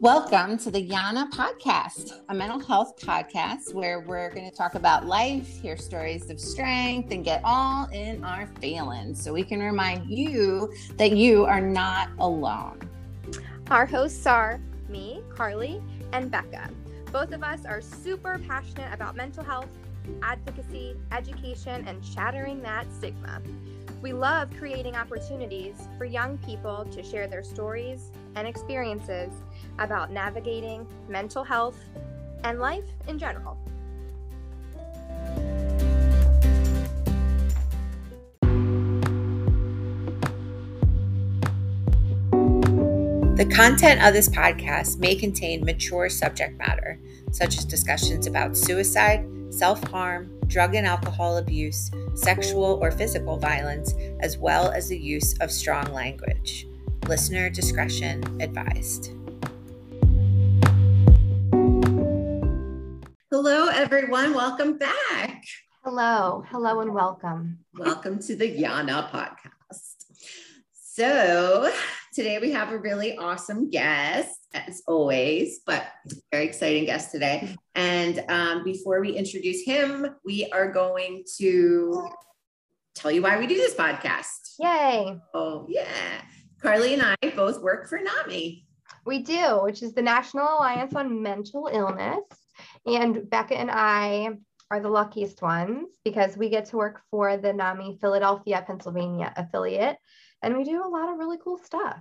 Welcome to the Yana Podcast, a mental health podcast where we're going to talk about life, hear stories of strength, and get all in our feelings so we can remind you that you are not alone. Our hosts are me, Carly, and Becca. Both of us are super passionate about mental health, advocacy, education, and shattering that stigma. We love creating opportunities for young people to share their stories and experiences about navigating mental health and life in general. The content of this podcast may contain mature subject matter, such as discussions about suicide, self harm, drug and alcohol abuse, sexual or physical violence, as well as the use of strong language. Listener discretion advised. Hello, everyone. Welcome back. Hello, hello, and welcome. Welcome to the Yana podcast. So, today we have a really awesome guest, as always, but very exciting guest today. And um, before we introduce him, we are going to tell you why we do this podcast. Yay. Oh, yeah. Carly and I both work for NAMI. We do, which is the National Alliance on Mental Illness. And Becca and I are the luckiest ones because we get to work for the NAMI Philadelphia, Pennsylvania affiliate. And we do a lot of really cool stuff.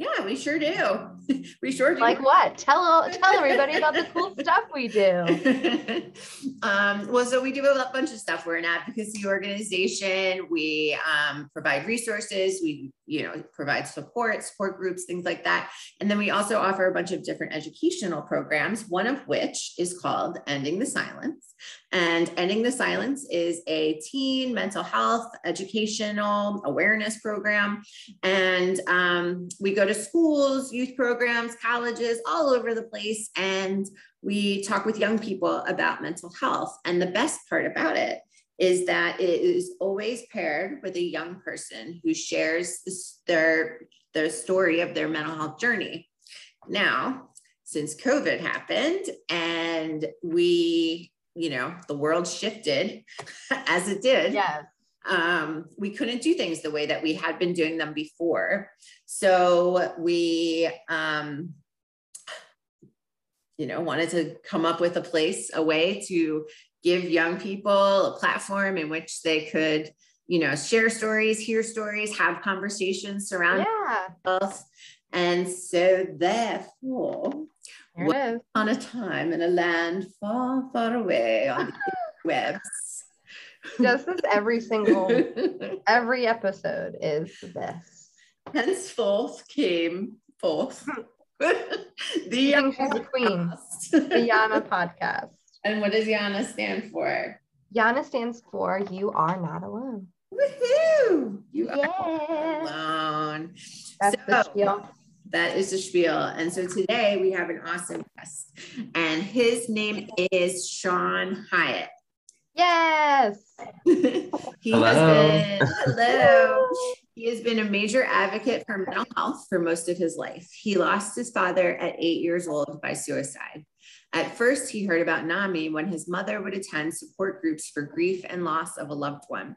Yeah, we sure do. we sure do. Like what? Tell tell everybody about the cool stuff we do. um, well, so we do a bunch of stuff. We're an advocacy organization. We um, provide resources. We you know provide support, support groups, things like that. And then we also offer a bunch of different educational programs. One of which is called Ending the Silence. And Ending the Silence is a teen mental health educational awareness program. And um, we go to schools, youth programs, colleges, all over the place. And we talk with young people about mental health. And the best part about it is that it is always paired with a young person who shares their, their story of their mental health journey. Now, since COVID happened and we you know, the world shifted as it did. Yes. Um, we couldn't do things the way that we had been doing them before. So we, um, you know, wanted to come up with a place, a way to give young people a platform in which they could, you know, share stories, hear stories, have conversations surrounding yeah. And so therefore, once on a time in a land far, far away on the webs. Just as every single, every episode is this. Henceforth came forth hmm. the Yana Queen, the Yana podcast. And what does Yana stand for? Yana stands for You Are Not Alone. Woohoo! You yeah. are alone. That's so, the spiel that is the spiel. And so today we have an awesome guest, and his name is Sean Hyatt. Yes. he hello. has been hello. He has been a major advocate for mental health for most of his life. He lost his father at eight years old by suicide. At first, he heard about NAMI when his mother would attend support groups for grief and loss of a loved one.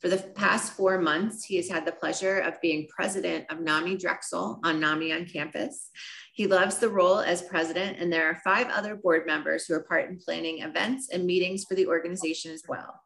For the past four months, he has had the pleasure of being president of NAMI Drexel on NAMI on campus. He loves the role as president, and there are five other board members who are part in planning events and meetings for the organization as well.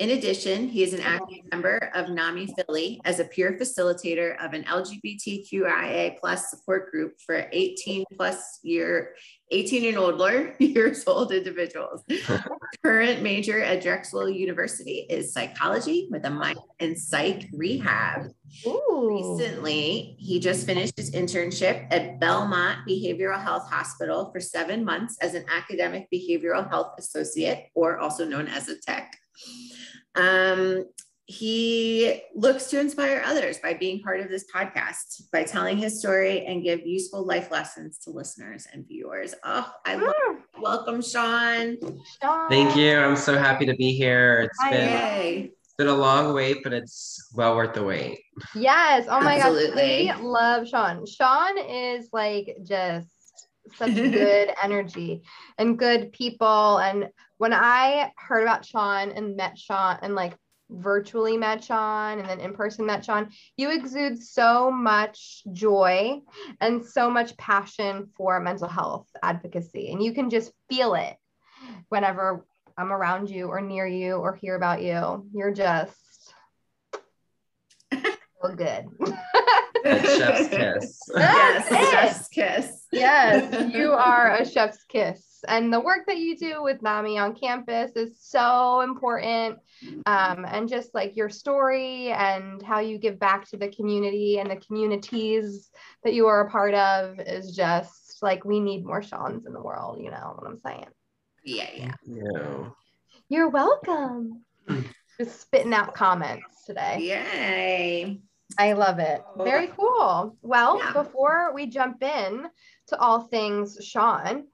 In addition, he is an active member of NAMI Philly as a peer facilitator of an LGBTQIA plus support group for 18 plus year, 18 and older years old individuals. Current major at Drexel University is psychology with a minor in psych rehab. Ooh. Recently, he just finished his internship at Belmont Behavioral Health Hospital for seven months as an academic behavioral health associate, or also known as a tech. Um, he looks to inspire others by being part of this podcast, by telling his story and give useful life lessons to listeners and viewers. Oh, I love it. Welcome, Sean. Sean. Thank you. I'm so happy to be here. It's Hi. been been a long wait, but it's well worth the wait. Yes. Oh my Absolutely. gosh. We love Sean. Sean is like just such good energy and good people. And when I heard about Sean and met Sean and like virtually met Sean and then in person met Sean, you exude so much joy and so much passion for mental health advocacy. And you can just feel it whenever I'm around you or near you or hear about you. You're just so good. chef's kiss. yes, chef's kiss. Yes, you are a chef's kiss. And the work that you do with NAMI on campus is so important. Um, and just like your story and how you give back to the community and the communities that you are a part of is just like we need more Sean's in the world, you know what I'm saying? Yeah, yeah. Yeah. You're welcome. just spitting out comments today. Yay. I love it. Very cool. Well, yeah. before we jump in to all things Sean,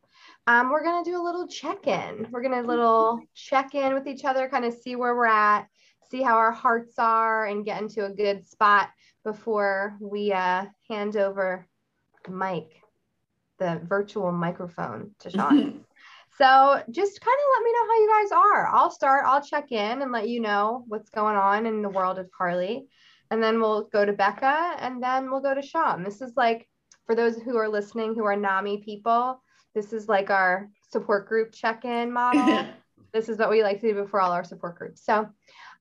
um, we're gonna do a little check-in. We're gonna little check-in with each other, kind of see where we're at, see how our hearts are, and get into a good spot before we uh, hand over the mic, the virtual microphone to Sean. so just kind of let me know how you guys are. I'll start. I'll check in and let you know what's going on in the world of Carly and then we'll go to Becca, and then we'll go to Sean. This is like, for those who are listening who are NAMI people, this is like our support group check in model. this is what we like to do before all our support groups. So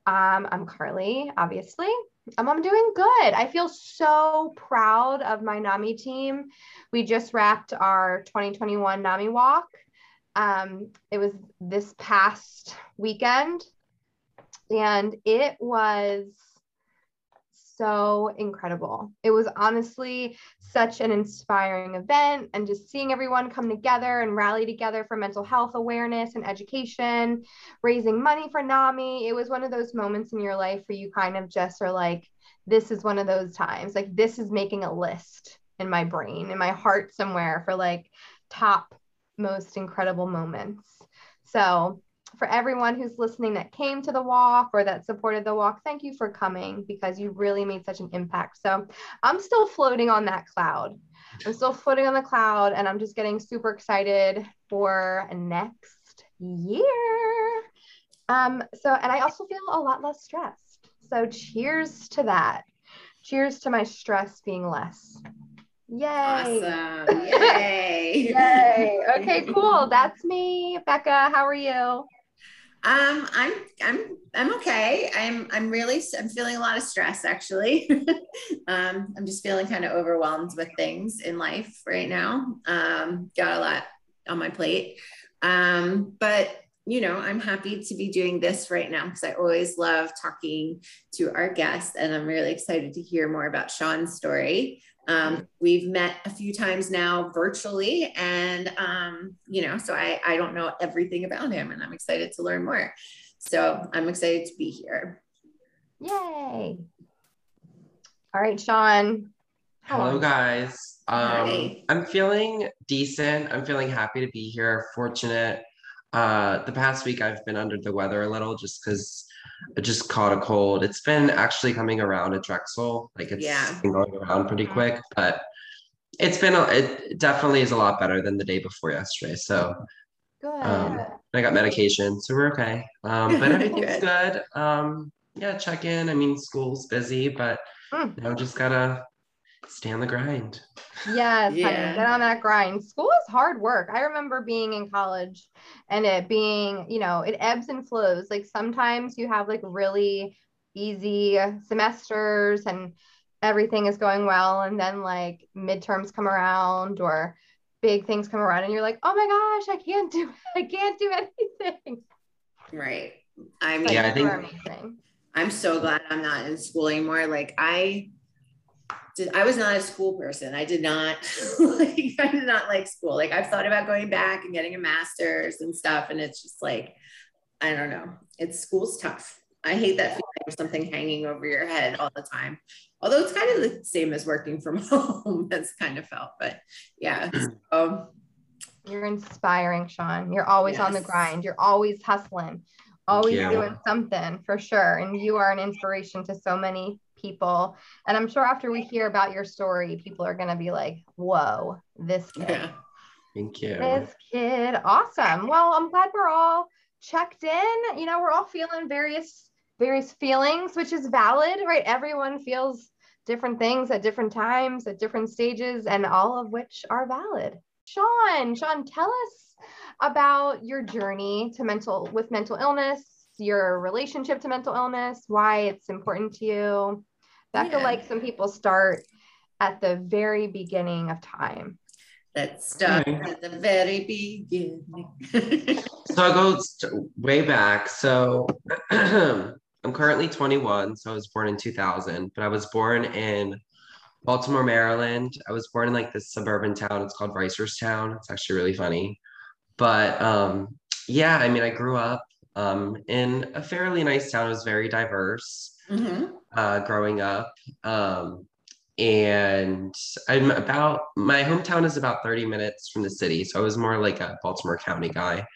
um, I'm Carly, obviously. Um, I'm doing good. I feel so proud of my NAMI team. We just wrapped our 2021 NAMI walk. Um, it was this past weekend, and it was so incredible. It was honestly such an inspiring event and just seeing everyone come together and rally together for mental health awareness and education, raising money for NAMI. It was one of those moments in your life where you kind of just are like, this is one of those times. Like, this is making a list in my brain, in my heart somewhere for like top most incredible moments. So for everyone who's listening that came to the walk or that supported the walk, thank you for coming because you really made such an impact. So I'm still floating on that cloud. I'm still floating on the cloud and I'm just getting super excited for next year. Um, so, and I also feel a lot less stressed. So cheers to that. Cheers to my stress being less. Yay. Awesome. Yay. Yay. Okay, cool. That's me. Becca, how are you? Um, I'm I'm I'm okay. I'm I'm really I'm feeling a lot of stress actually. um, I'm just feeling kind of overwhelmed with things in life right now. Um, got a lot on my plate. Um, but you know, I'm happy to be doing this right now because I always love talking to our guests, and I'm really excited to hear more about Sean's story. Um, we've met a few times now virtually, and um, you know, so I, I don't know everything about him, and I'm excited to learn more. So I'm excited to be here. Yay! All right, Sean. Hello, guys. Um, I'm feeling decent. I'm feeling happy to be here. Fortunate. Uh, the past week I've been under the weather a little, just because I just caught a cold. It's been actually coming around at Drexel. Like it's yeah. been going around pretty mm-hmm. quick, but it's been a, it definitely is a lot better than the day before yesterday. So good. Um, I got medication, so we're okay. Um, but everything's good. good. Um, yeah, check in. I mean, school's busy, but mm. know, just gotta stay on the grind. Yes, yeah. honey, get on that grind. School is hard work. I remember being in college and it being, you know, it ebbs and flows. Like sometimes you have like really easy semesters and everything is going well. And then like midterms come around or big things come around and you're like, oh my gosh, I can't do I can't do anything. Right. I'm yeah, I think I'm so glad I'm not in school anymore. Like I did, I was not a school person. I did not like I did not like school. Like I've thought about going back and getting a master's and stuff. And it's just like, I don't know. It's school's tough. I hate that feeling of something hanging over your head all the time. Although it's kind of the same as working from home. That's kind of felt, but yeah. So, You're inspiring, Sean. You're always yes. on the grind. You're always hustling always doing something for sure. And you are an inspiration to so many people. And I'm sure after we hear about your story, people are going to be like, whoa, this kid. Yeah. Thank you. This kid. Awesome. Well, I'm glad we're all checked in. You know, we're all feeling various various feelings, which is valid, right? Everyone feels different things at different times, at different stages, and all of which are valid. Sean, Sean, tell us about your journey to mental with mental illness, your relationship to mental illness, why it's important to you. I feel like some people start at the very beginning of time. Let's start at the very beginning. so I go way back. So I'm currently 21, so I was born in 2000, but I was born in Baltimore, Maryland. I was born in like this suburban town. It's called Reisterstown. It's actually really funny. But um, yeah, I mean, I grew up um, in a fairly nice town. It was very diverse mm-hmm. uh, growing up. Um, and I'm about my hometown is about 30 minutes from the city, so I was more like a Baltimore County guy.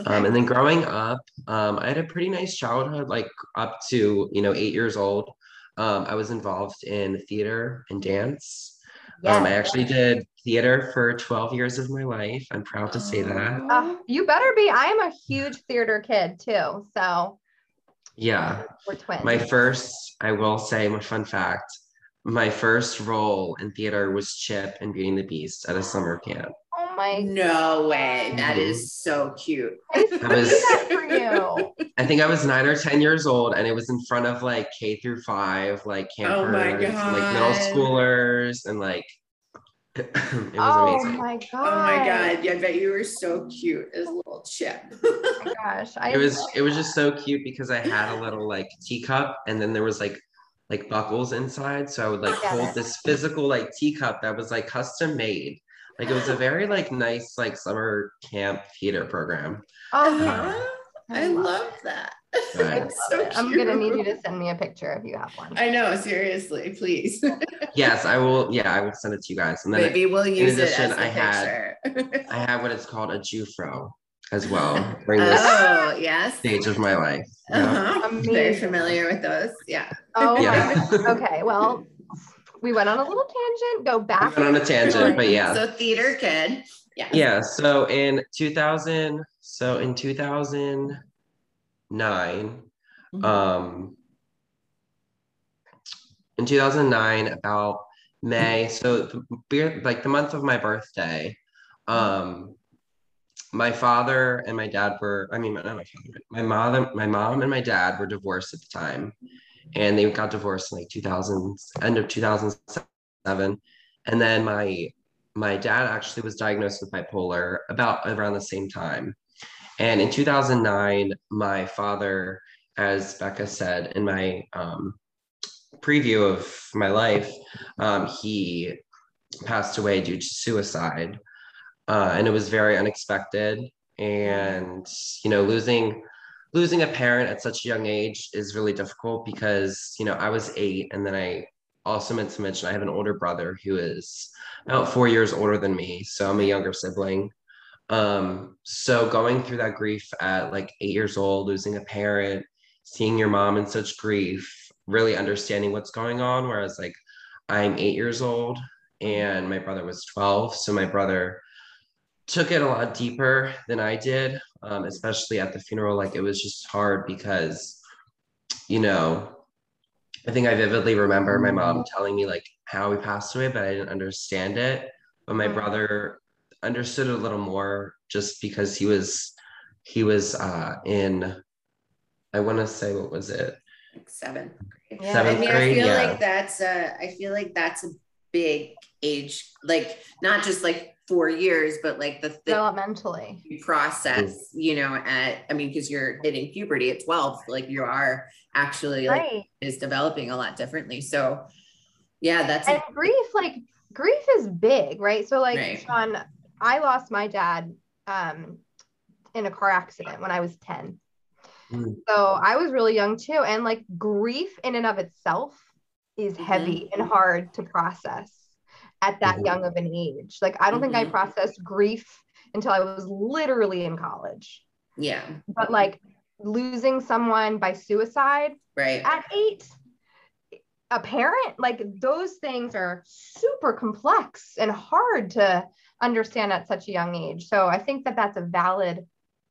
Okay. Um, and then growing up, um, I had a pretty nice childhood, like up to you know eight years old. Um, I was involved in theater and dance. Yes. Um, I actually did theater for 12 years of my life. I'm proud to say that. Uh, you better be. I am a huge theater kid too. So yeah, we're twins. My first, I will say, my fun fact my first role in theater was Chip in Beauty and the Beast at a summer camp. Oh my! No way! That mm-hmm. so cute. I was that for you. I think I was nine or ten years old, and it was in front of like K through five, like campers, oh like middle schoolers, and like it was amazing. oh amazing. my god! Oh my god! Yeah, I bet you were so cute as a little Chip. oh my gosh! I it was it was just so cute because I had a little like teacup, and then there was like like buckles inside. So I would like yes. hold this physical like teacup that was like custom made. Like it was a very like nice like summer camp theater program. Oh, uh, I, love that. so I'm gonna need you to send me a picture if you have one. I know, seriously, please. yes, I will. Yeah, I will send it to you guys. And then maybe we'll use addition, it as a I picture. had I have what it's called a Jewfro as well during this oh, yes. stage of my life. Uh-huh. I'm very familiar with those. Yeah. Oh, yeah. okay. Well, we went on a little tangent. Go back. We went on a tangent, but yeah. So theater kid. Yeah. Yeah. So in 2000, so in 2009, mm-hmm. um, in 2009, about May, so the, like the month of my birthday, um, my father and my dad were i mean not my father my mom my mom and my dad were divorced at the time and they got divorced in like 2000 end of 2007 and then my my dad actually was diagnosed with bipolar about around the same time. And in 2009 my father as becca said in my um, preview of my life um, he passed away due to suicide. Uh, and it was very unexpected. And you know, losing losing a parent at such a young age is really difficult because you know I was eight, and then I also meant to mention I have an older brother who is about four years older than me, so I'm a younger sibling. Um, so going through that grief at like eight years old, losing a parent, seeing your mom in such grief, really understanding what's going on. Whereas like I'm eight years old and my brother was 12. So my brother took it a lot deeper than I did, um, especially at the funeral. Like it was just hard because, you know, I think I vividly remember my mom mm-hmm. telling me like how he passed away, but I didn't understand it. But my mm-hmm. brother understood it a little more just because he was he was uh, in I want to say what was it like seventh grade. Yeah. Seventh I mean, grade, I feel yeah. like that's a I feel like that's a big age like not just like four years, but like the, the developmentally process, you know, at I mean, because you're hitting puberty at 12, like you are actually like right. is developing a lot differently. So yeah, that's and a- grief, like grief is big, right? So like right. Sean, I lost my dad um in a car accident when I was 10. Mm. So I was really young too. And like grief in and of itself is heavy mm-hmm. and hard to process at that mm-hmm. young of an age. Like I don't mm-hmm. think I mm-hmm. processed grief until I was literally in college. Yeah. But like losing someone by suicide right at eight a parent like those things are super complex and hard to understand at such a young age so i think that that's a valid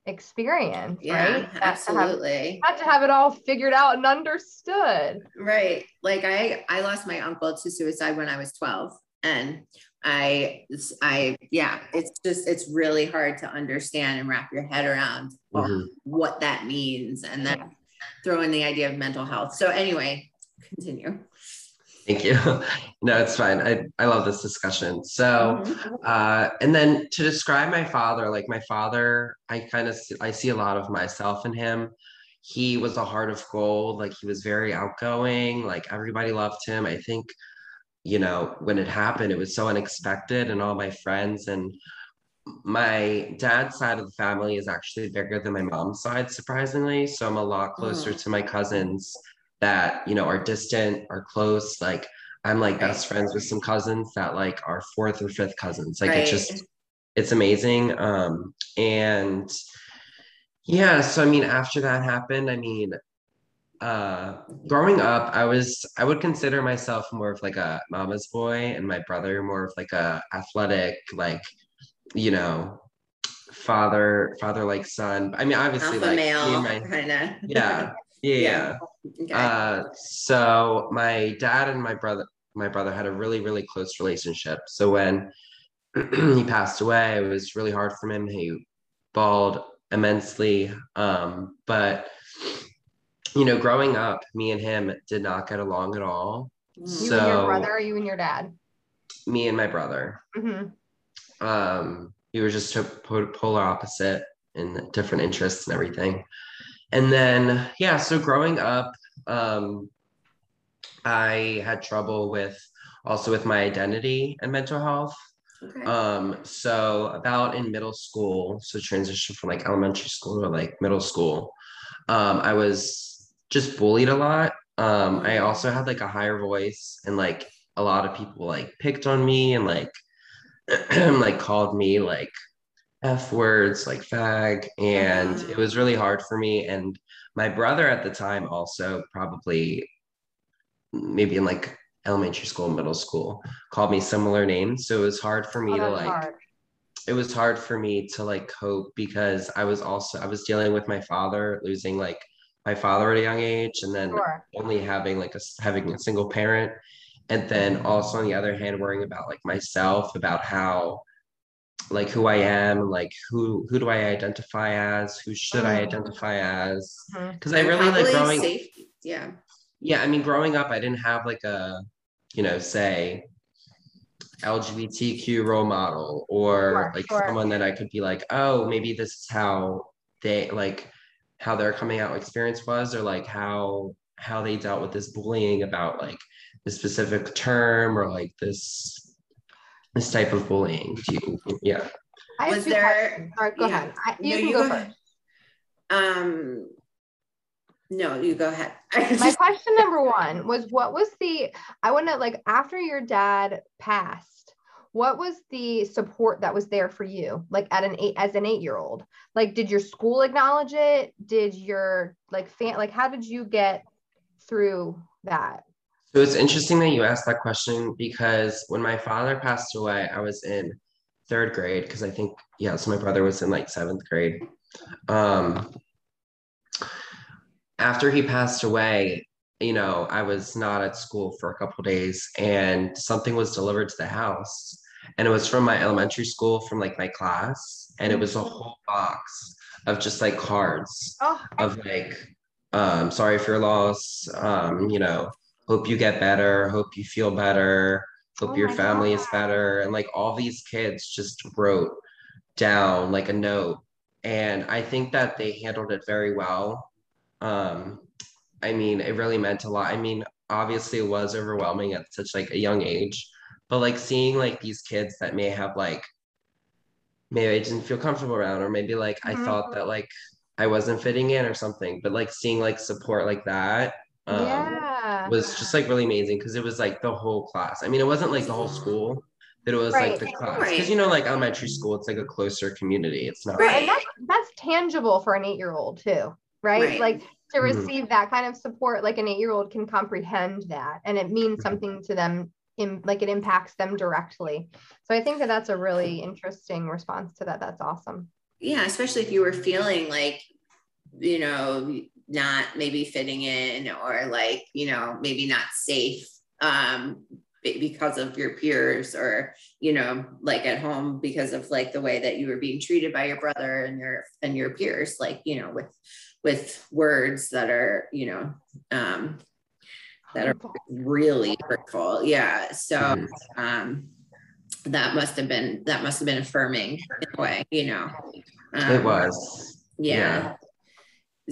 experience yeah, right absolutely not to, have, not to have it all figured out and understood right like i i lost my uncle to suicide when i was 12 and i i yeah it's just it's really hard to understand and wrap your head around mm-hmm. what that means and then throw in the idea of mental health so anyway continue Thank you. No, it's fine. I, I love this discussion. So, mm-hmm. uh, and then to describe my father, like my father, I kind of I see a lot of myself in him. He was a heart of gold. Like he was very outgoing. Like everybody loved him. I think, you know, when it happened, it was so unexpected, and all my friends and my dad's side of the family is actually bigger than my mom's side, surprisingly. So I'm a lot closer mm. to my cousins that you know are distant or close like i'm like best friends with some cousins that like are fourth or fifth cousins like right. it's just it's amazing um and yeah so i mean after that happened i mean uh growing up i was i would consider myself more of like a mama's boy and my brother more of like a athletic like you know father father like son i mean obviously Alpha like male kind of yeah yeah, yeah. Okay. Uh, so my dad and my brother, my brother had a really, really close relationship. So when he passed away, it was really hard for him. He bawled immensely. Um, but you know, growing up, me and him did not get along at all. You so, and your brother, you and your dad? Me and my brother. Mm-hmm. Um, we were just a polar opposite in different interests and everything and then yeah so growing up um, i had trouble with also with my identity and mental health okay. um, so about in middle school so transition from like elementary school to like middle school um, i was just bullied a lot um, i also had like a higher voice and like a lot of people like picked on me and like like called me like F words like fag. And it was really hard for me. And my brother at the time also probably maybe in like elementary school, middle school, called me similar names. So it was hard for me oh, to like hard. it was hard for me to like cope because I was also I was dealing with my father losing like my father at a young age and then sure. only having like a having a single parent and then also on the other hand worrying about like myself about how like who I am, like who who do I identify as, who should I mm. identify as? Because mm-hmm. I really like growing. Safety. Yeah. Yeah, I mean, growing up, I didn't have like a, you know, say LGBTQ role model or sure, like sure. someone that I could be like, oh, maybe this is how they like how their coming out experience was, or like how how they dealt with this bullying about like the specific term or like this this type of bullying do you. Yeah. I was there All right, go yeah. ahead. I, you no, can you go, go first. um no you go ahead. My question number one was what was the i want to like after your dad passed what was the support that was there for you like at an eight as an eight year old like did your school acknowledge it? Did your like fan like how did you get through that? So it's interesting that you asked that question because when my father passed away, I was in third grade because I think yeah, so my brother was in like seventh grade. Um, after he passed away, you know, I was not at school for a couple days, and something was delivered to the house, and it was from my elementary school, from like my class, and it was a whole box of just like cards oh. of like, um, sorry for your loss, um, you know, hope you get better, hope you feel better, hope oh your family God. is better. And like all these kids just wrote down like a note. And I think that they handled it very well. Um, I mean, it really meant a lot. I mean, obviously it was overwhelming at such like a young age, but like seeing like these kids that may have like maybe I didn't feel comfortable around, or maybe like mm-hmm. I thought that like I wasn't fitting in or something, but like seeing like support like that um, yeah. was just like really amazing because it was like the whole class. I mean, it wasn't like the whole school, but it was right. like the class. Because right. you know, like elementary school, it's like a closer community. It's not right. Like... and that's, that's tangible for an eight year old too. right? right. Like to mm-hmm. receive mm-hmm. that kind of support, like an eight year old can comprehend that and it means mm-hmm. something to them. In, like it impacts them directly. So I think that that's a really interesting response to that. That's awesome. Yeah, especially if you were feeling like, you know, not maybe fitting in or like, you know, maybe not safe um, because of your peers or you know like at home because of like the way that you were being treated by your brother and your and your peers like you know with with words that are you know um that are really hurtful yeah so mm-hmm. um that must have been that must have been affirming in a way you know um, it was yeah. yeah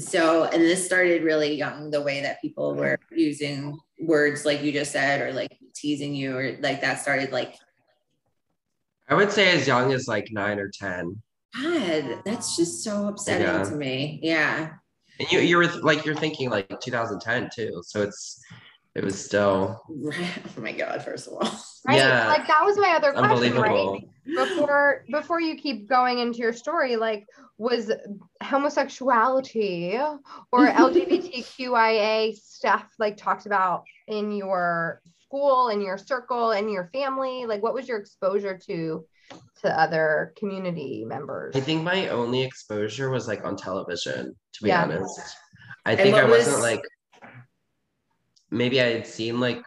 so and this started really young the way that people were using words like you just said or like teasing you or like that started like I would say as young as like nine or ten. God, that's just so upsetting yeah. to me. Yeah. And you you're like you're thinking like 2010 too. So it's it was still oh my god, first of all. Right. Yeah. Like that was my other question, right? Before before you keep going into your story, like was homosexuality or LGBTQIA stuff like talked about in your school in your circle in your family like what was your exposure to to other community members. I think my only exposure was like on television to be yeah. honest. I think i wasn't was... like maybe i had seen like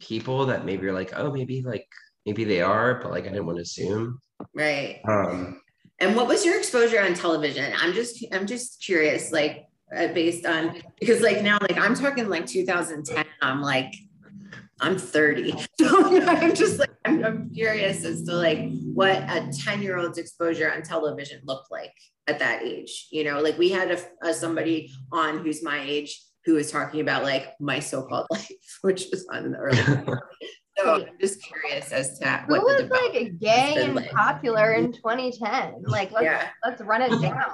people that maybe are like oh maybe like maybe they are but like i didn't want to assume. Right. Um and what was your exposure on television? I'm just i'm just curious like uh, based on because like now like i'm talking like 2010 i'm like I'm 30. So I'm just like, I'm, I'm, curious as to like what a 10 year old's exposure on television looked like at that age. You know, like we had a, a somebody on who's my age who was talking about like my so-called life, which was on the early. so I'm just curious as to what Who was like gay and like. popular in 2010. Like let's yeah. let's run it down.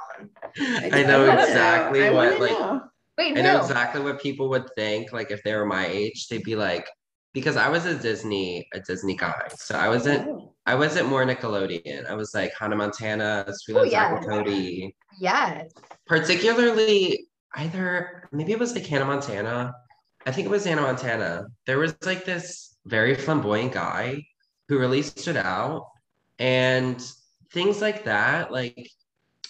I, I know exactly what like know. Wait, I know exactly what people would think. Like if they were my age, they'd be like, because I was a Disney a Disney guy, so I wasn't oh. I wasn't more Nickelodeon. I was like Hannah Montana, Suite oh, yeah. and Cody. Yes. Particularly either maybe it was like Hannah Montana. I think it was Hannah Montana. There was like this very flamboyant guy who really stood out, and things like that. Like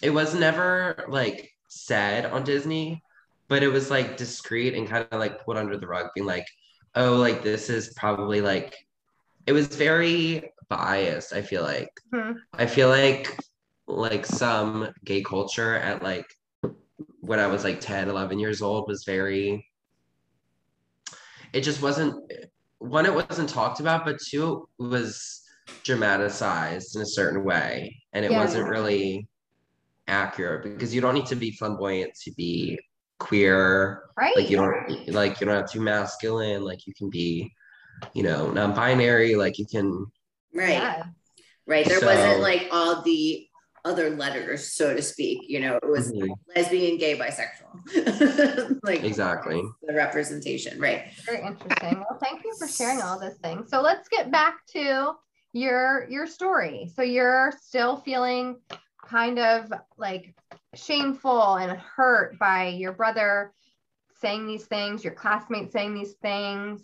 it was never like said on Disney, but it was like discreet and kind of like put under the rug, being like oh, like this is probably like it was very biased, I feel like. Hmm. I feel like like some gay culture at like when I was like 10, 11 years old was very it just wasn't one it wasn't talked about but two it was dramatized in a certain way and it yeah. wasn't really accurate because you don't need to be flamboyant to be queer right like you don't like you don't have to be masculine like you can be you know non-binary like you can right. Yeah. right. There so, wasn't like all the other letters so to speak you know it was mm-hmm. lesbian gay bisexual. Like exactly. the representation. Right. Very interesting. Well thank you for sharing all this thing so let's get back to your your story. So you're still feeling kind of like shameful and hurt by your brother saying these things, your classmates saying these things.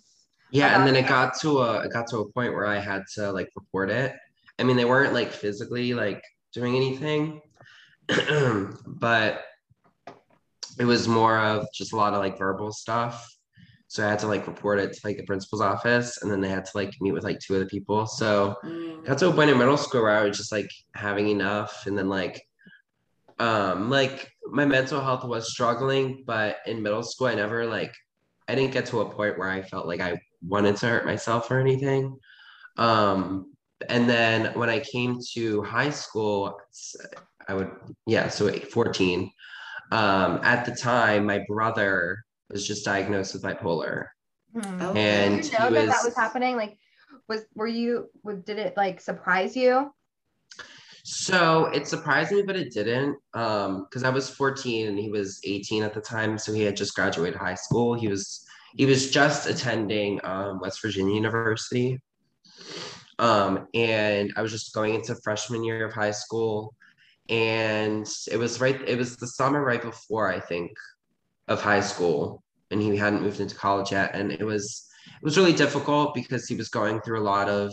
Yeah, and then it got to a it got to a point where I had to like report it. I mean, they weren't like physically like doing anything, but it was more of just a lot of like verbal stuff. So I had to like report it to like the principal's office, and then they had to like meet with like two other people. So mm. got to a point in middle school where I was just like having enough, and then like um like my mental health was struggling but in middle school i never like i didn't get to a point where i felt like i wanted to hurt myself or anything um and then when i came to high school i would yeah so 14 um at the time my brother was just diagnosed with bipolar hmm. and did you know that was, that was happening like was were you did it like surprise you so it surprised me, but it didn't. Um, because I was 14 and he was 18 at the time, so he had just graduated high school. He was he was just attending um, West Virginia University. Um, and I was just going into freshman year of high school, and it was right it was the summer right before i think of high school and he hadn't moved into college yet and it was it was really difficult because he was going through a lot of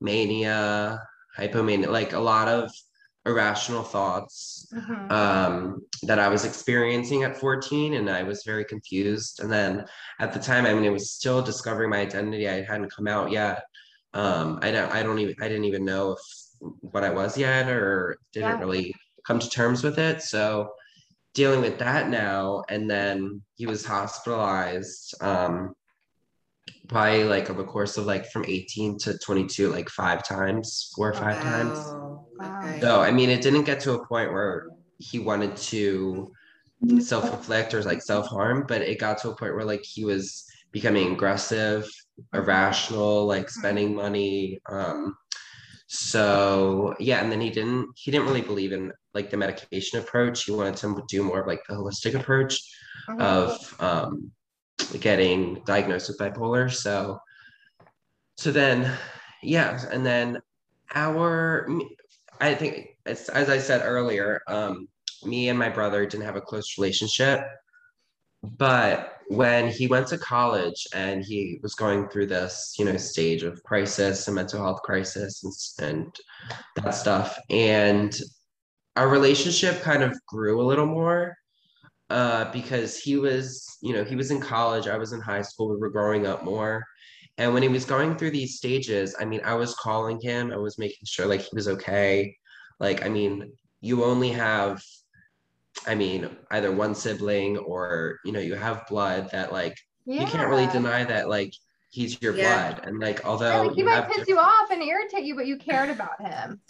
mania hypomania like a lot of irrational thoughts mm-hmm. um, that I was experiencing at 14, and I was very confused. And then at the time, I mean, it was still discovering my identity. I hadn't come out yet. Um, I don't, I don't even, I didn't even know if what I was yet, or didn't yeah. really come to terms with it. So dealing with that now, and then he was hospitalized. Um, probably like over the course of like from 18 to 22 like five times four or five wow. times wow. so i mean it didn't get to a point where he wanted to self-inflict or like self-harm but it got to a point where like he was becoming aggressive irrational like spending money um so yeah and then he didn't he didn't really believe in like the medication approach he wanted to do more of like the holistic approach uh-huh. of um getting diagnosed with bipolar. So, so then, yeah, and then our, I think as, as I said earlier, um, me and my brother didn't have a close relationship, but when he went to college and he was going through this, you know, stage of crisis and mental health crisis and, and that stuff, and our relationship kind of grew a little more uh, because he was, you know, he was in college, I was in high school, we were growing up more. And when he was going through these stages, I mean, I was calling him, I was making sure like he was okay. Like, I mean, you only have, I mean, either one sibling or, you know, you have blood that like, yeah. you can't really deny that like he's your yeah. blood. And like, although yeah, like, he might piss you off and irritate you, but you cared about him.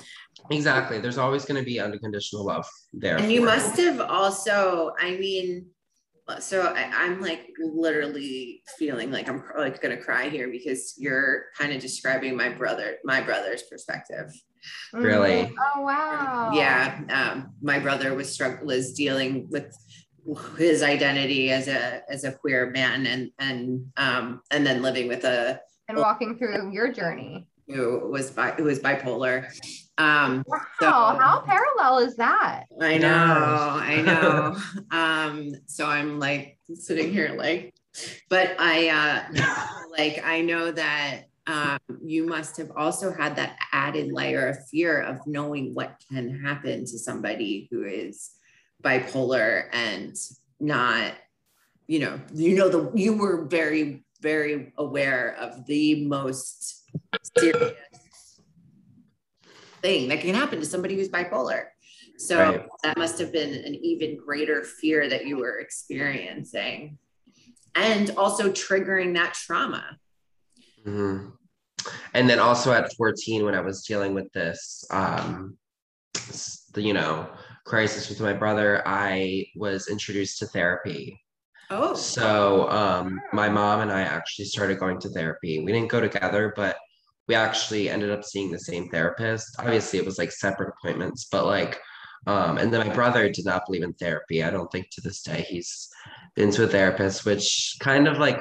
Exactly. There's always going to be unconditional love there. And you must have also, I mean, so I, am like literally feeling like I'm like gonna cry here because you're kind of describing my brother, my brother's perspective. Really? Mm-hmm. Oh wow. Yeah. Um, my brother was struggling was dealing with his identity as a as a queer man and and um and then living with a and walking through your journey who was bi- who was bipolar um wow, so, how parallel is that i know i know um so i'm like sitting here like but i uh like i know that um, you must have also had that added layer of fear of knowing what can happen to somebody who is bipolar and not you know you know the you were very very aware of the most serious thing that can happen to somebody who's bipolar so right. that must have been an even greater fear that you were experiencing and also triggering that trauma mm-hmm. And then also at 14 when i was dealing with this um the, you know crisis with my brother, I was introduced to therapy. Oh. So um, my mom and I actually started going to therapy. We didn't go together, but we actually ended up seeing the same therapist. Obviously, it was like separate appointments, but like, um, and then my brother did not believe in therapy. I don't think to this day he's been to a therapist, which kind of like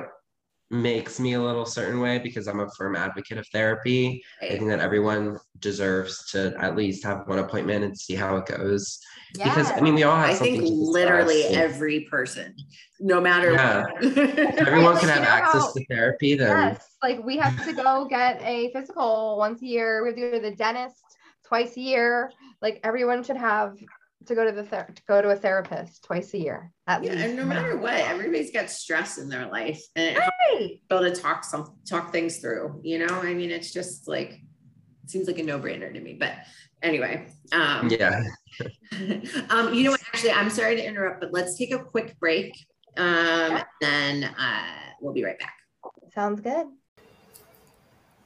makes me a little certain way because I'm a firm advocate of therapy. Right. I think that everyone deserves to at least have one appointment and see how it goes. Yeah. Because I mean, we all have. I think literally every person, no matter. Yeah. everyone can have access how, to therapy. Then yes, like we have to go get a physical once a year. We have to go to the dentist twice a year. Like everyone should have to go to the ther- to go to a therapist twice a year at yeah, least. And no matter what, everybody's got stress in their life, and right. able to talk some talk things through. You know, I mean, it's just like it seems like a no brainer to me. But anyway, um, yeah. um, you know what? Actually, I'm sorry to interrupt, but let's take a quick break. Um, yeah. Then uh, we'll be right back. Sounds good.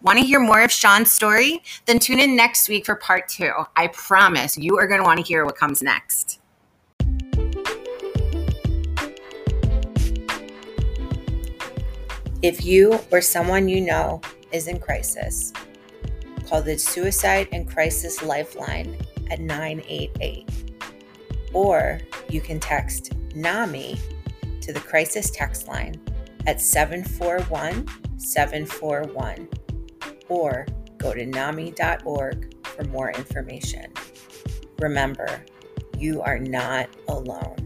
Want to hear more of Sean's story? Then tune in next week for part two. I promise you are going to want to hear what comes next. If you or someone you know is in crisis, call the Suicide and Crisis Lifeline at 988. Or you can text NAMI to the crisis text line at 741 741 or go to NAMI.org for more information. Remember, you are not alone.